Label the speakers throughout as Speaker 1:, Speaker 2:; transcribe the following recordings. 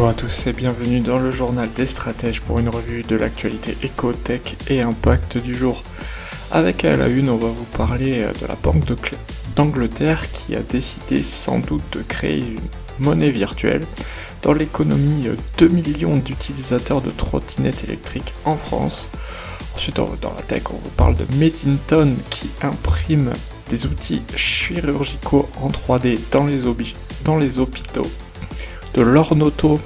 Speaker 1: Bonjour à tous et bienvenue dans le journal des stratèges pour une revue de l'actualité éco-tech et impact du jour. Avec à la une, on va vous parler de la Banque d'Angleterre qui a décidé sans doute de créer une monnaie virtuelle. Dans l'économie, 2 millions d'utilisateurs de trottinettes électriques en France. Ensuite, dans la tech, on vous parle de Medinton qui imprime des outils chirurgicaux en 3D dans les, dans les hôpitaux de l'Ornoto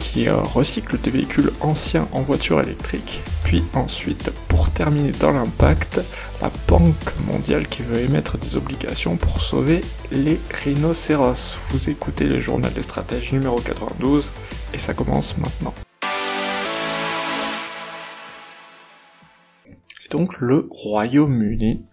Speaker 1: qui euh, recycle des véhicules anciens en voitures électriques. Puis ensuite, pour terminer dans l'impact, la Banque mondiale qui veut émettre des obligations pour sauver les rhinocéros. Vous écoutez le journal des stratèges numéro 92 et ça commence maintenant. Et donc le Royaume-Uni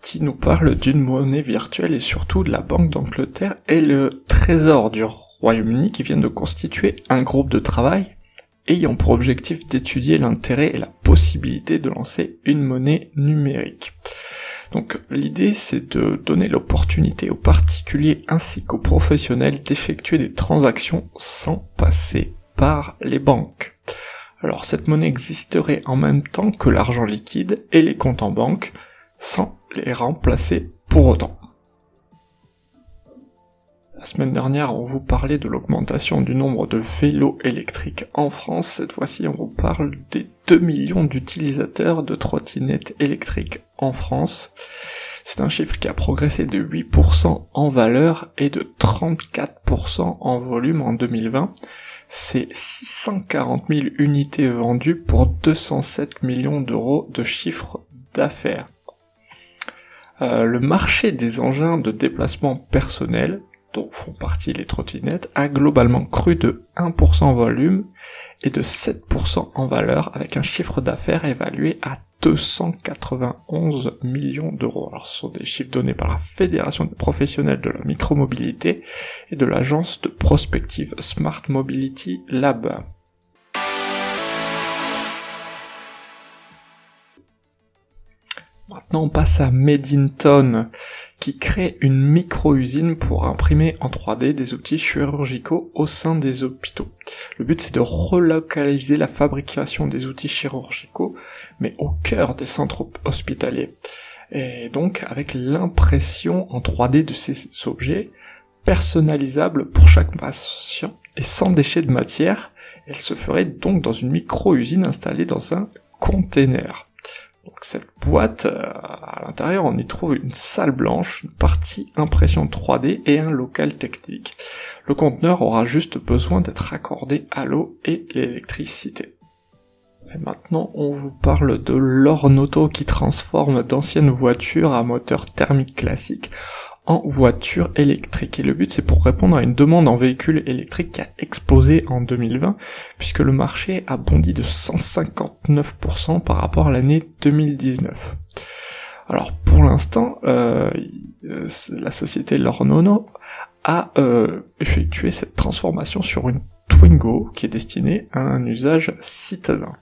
Speaker 1: qui nous parle d'une monnaie virtuelle et surtout de la Banque d'Angleterre et le Trésor du Royaume-Uni qui viennent de constituer un groupe de travail ayant pour objectif d'étudier l'intérêt et la possibilité de lancer une monnaie numérique. Donc l'idée c'est de donner l'opportunité aux particuliers ainsi qu'aux professionnels d'effectuer des transactions sans passer par les banques. Alors cette monnaie existerait en même temps que l'argent liquide et les comptes en banque sans les remplacer pour autant. La semaine dernière, on vous parlait de l'augmentation du nombre de vélos électriques en France. Cette fois-ci, on vous parle des 2 millions d'utilisateurs de trottinettes électriques en France. C'est un chiffre qui a progressé de 8% en valeur et de 34% en volume en 2020. C'est 640 000 unités vendues pour 207 millions d'euros de chiffre d'affaires. Euh, le marché des engins de déplacement personnel dont font partie les trottinettes, a globalement cru de 1% en volume et de 7% en valeur avec un chiffre d'affaires évalué à 291 millions d'euros. Alors ce sont des chiffres donnés par la Fédération des professionnels de la micromobilité et de l'agence de prospective Smart Mobility Lab. Maintenant, on passe à Medinton, qui crée une micro-usine pour imprimer en 3D des outils chirurgicaux au sein des hôpitaux. Le but, c'est de relocaliser la fabrication des outils chirurgicaux, mais au cœur des centres hospitaliers. Et donc, avec l'impression en 3D de ces objets, personnalisables pour chaque patient et sans déchets de matière, elle se ferait donc dans une micro-usine installée dans un container. Donc cette boîte, euh, à l'intérieur, on y trouve une salle blanche, une partie impression 3D et un local technique. Le conteneur aura juste besoin d'être raccordé à l'eau et l'électricité. Et maintenant, on vous parle de l'Ornoto qui transforme d'anciennes voitures à moteur thermique classique en voiture électrique. Et le but, c'est pour répondre à une demande en véhicule électrique qui a explosé en 2020, puisque le marché a bondi de 159% par rapport à l'année 2019. Alors pour l'instant, euh, la société Lornono a euh, effectué cette transformation sur une Twingo qui est destinée à un usage citadin.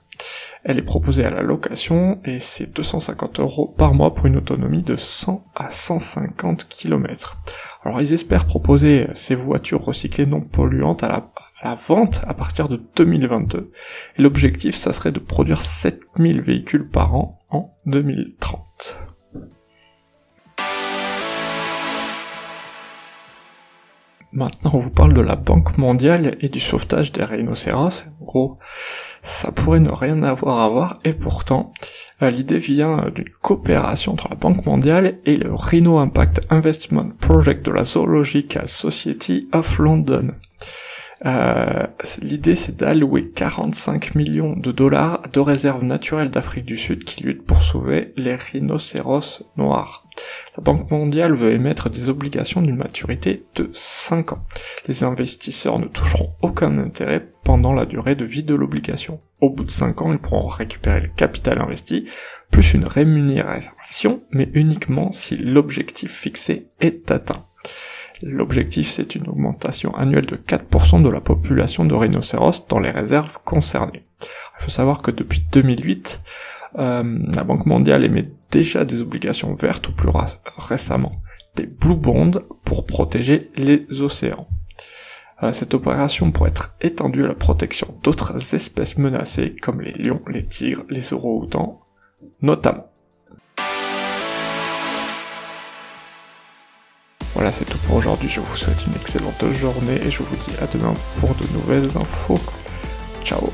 Speaker 1: Elle est proposée à la location et c'est 250 euros par mois pour une autonomie de 100 à 150 km. Alors ils espèrent proposer ces voitures recyclées non polluantes à la, vente à partir de 2022. Et l'objectif, ça serait de produire 7000 véhicules par an en 2030. Maintenant, on vous parle de la Banque mondiale et du sauvetage des rhinocéros. En gros, ça pourrait ne rien avoir à voir, et pourtant, euh, l'idée vient d'une coopération entre la Banque mondiale et le Rhino Impact Investment Project de la Zoological Society of London. Euh, l'idée c'est d'allouer 45 millions de dollars de réserves naturelles d'Afrique du Sud qui luttent pour sauver les rhinocéros noirs. La Banque mondiale veut émettre des obligations d'une maturité de 5 ans. Les investisseurs ne toucheront aucun intérêt pendant la durée de vie de l'obligation. Au bout de 5 ans, ils pourront récupérer le capital investi, plus une rémunération, mais uniquement si l'objectif fixé est atteint. L'objectif, c'est une augmentation annuelle de 4% de la population de rhinocéros dans les réserves concernées. Il faut savoir que depuis 2008, euh, la Banque mondiale émet déjà des obligations vertes ou plus récemment des blue bonds pour protéger les océans. Euh, cette opération pourrait être étendue à la protection d'autres espèces menacées comme les lions, les tigres, les orang-outans notamment. Voilà, c'est tout pour aujourd'hui. Je vous souhaite une excellente journée et je vous dis à demain pour de nouvelles infos. Ciao